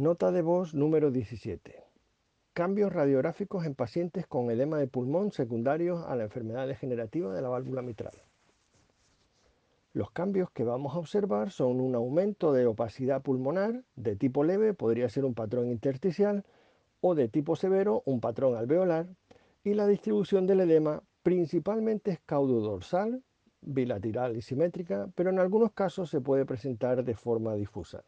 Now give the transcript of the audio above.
Nota de voz número 17. Cambios radiográficos en pacientes con edema de pulmón secundarios a la enfermedad degenerativa de la válvula mitral. Los cambios que vamos a observar son un aumento de opacidad pulmonar de tipo leve, podría ser un patrón intersticial, o de tipo severo, un patrón alveolar, y la distribución del edema principalmente es caudo-dorsal, bilateral y simétrica, pero en algunos casos se puede presentar de forma difusa.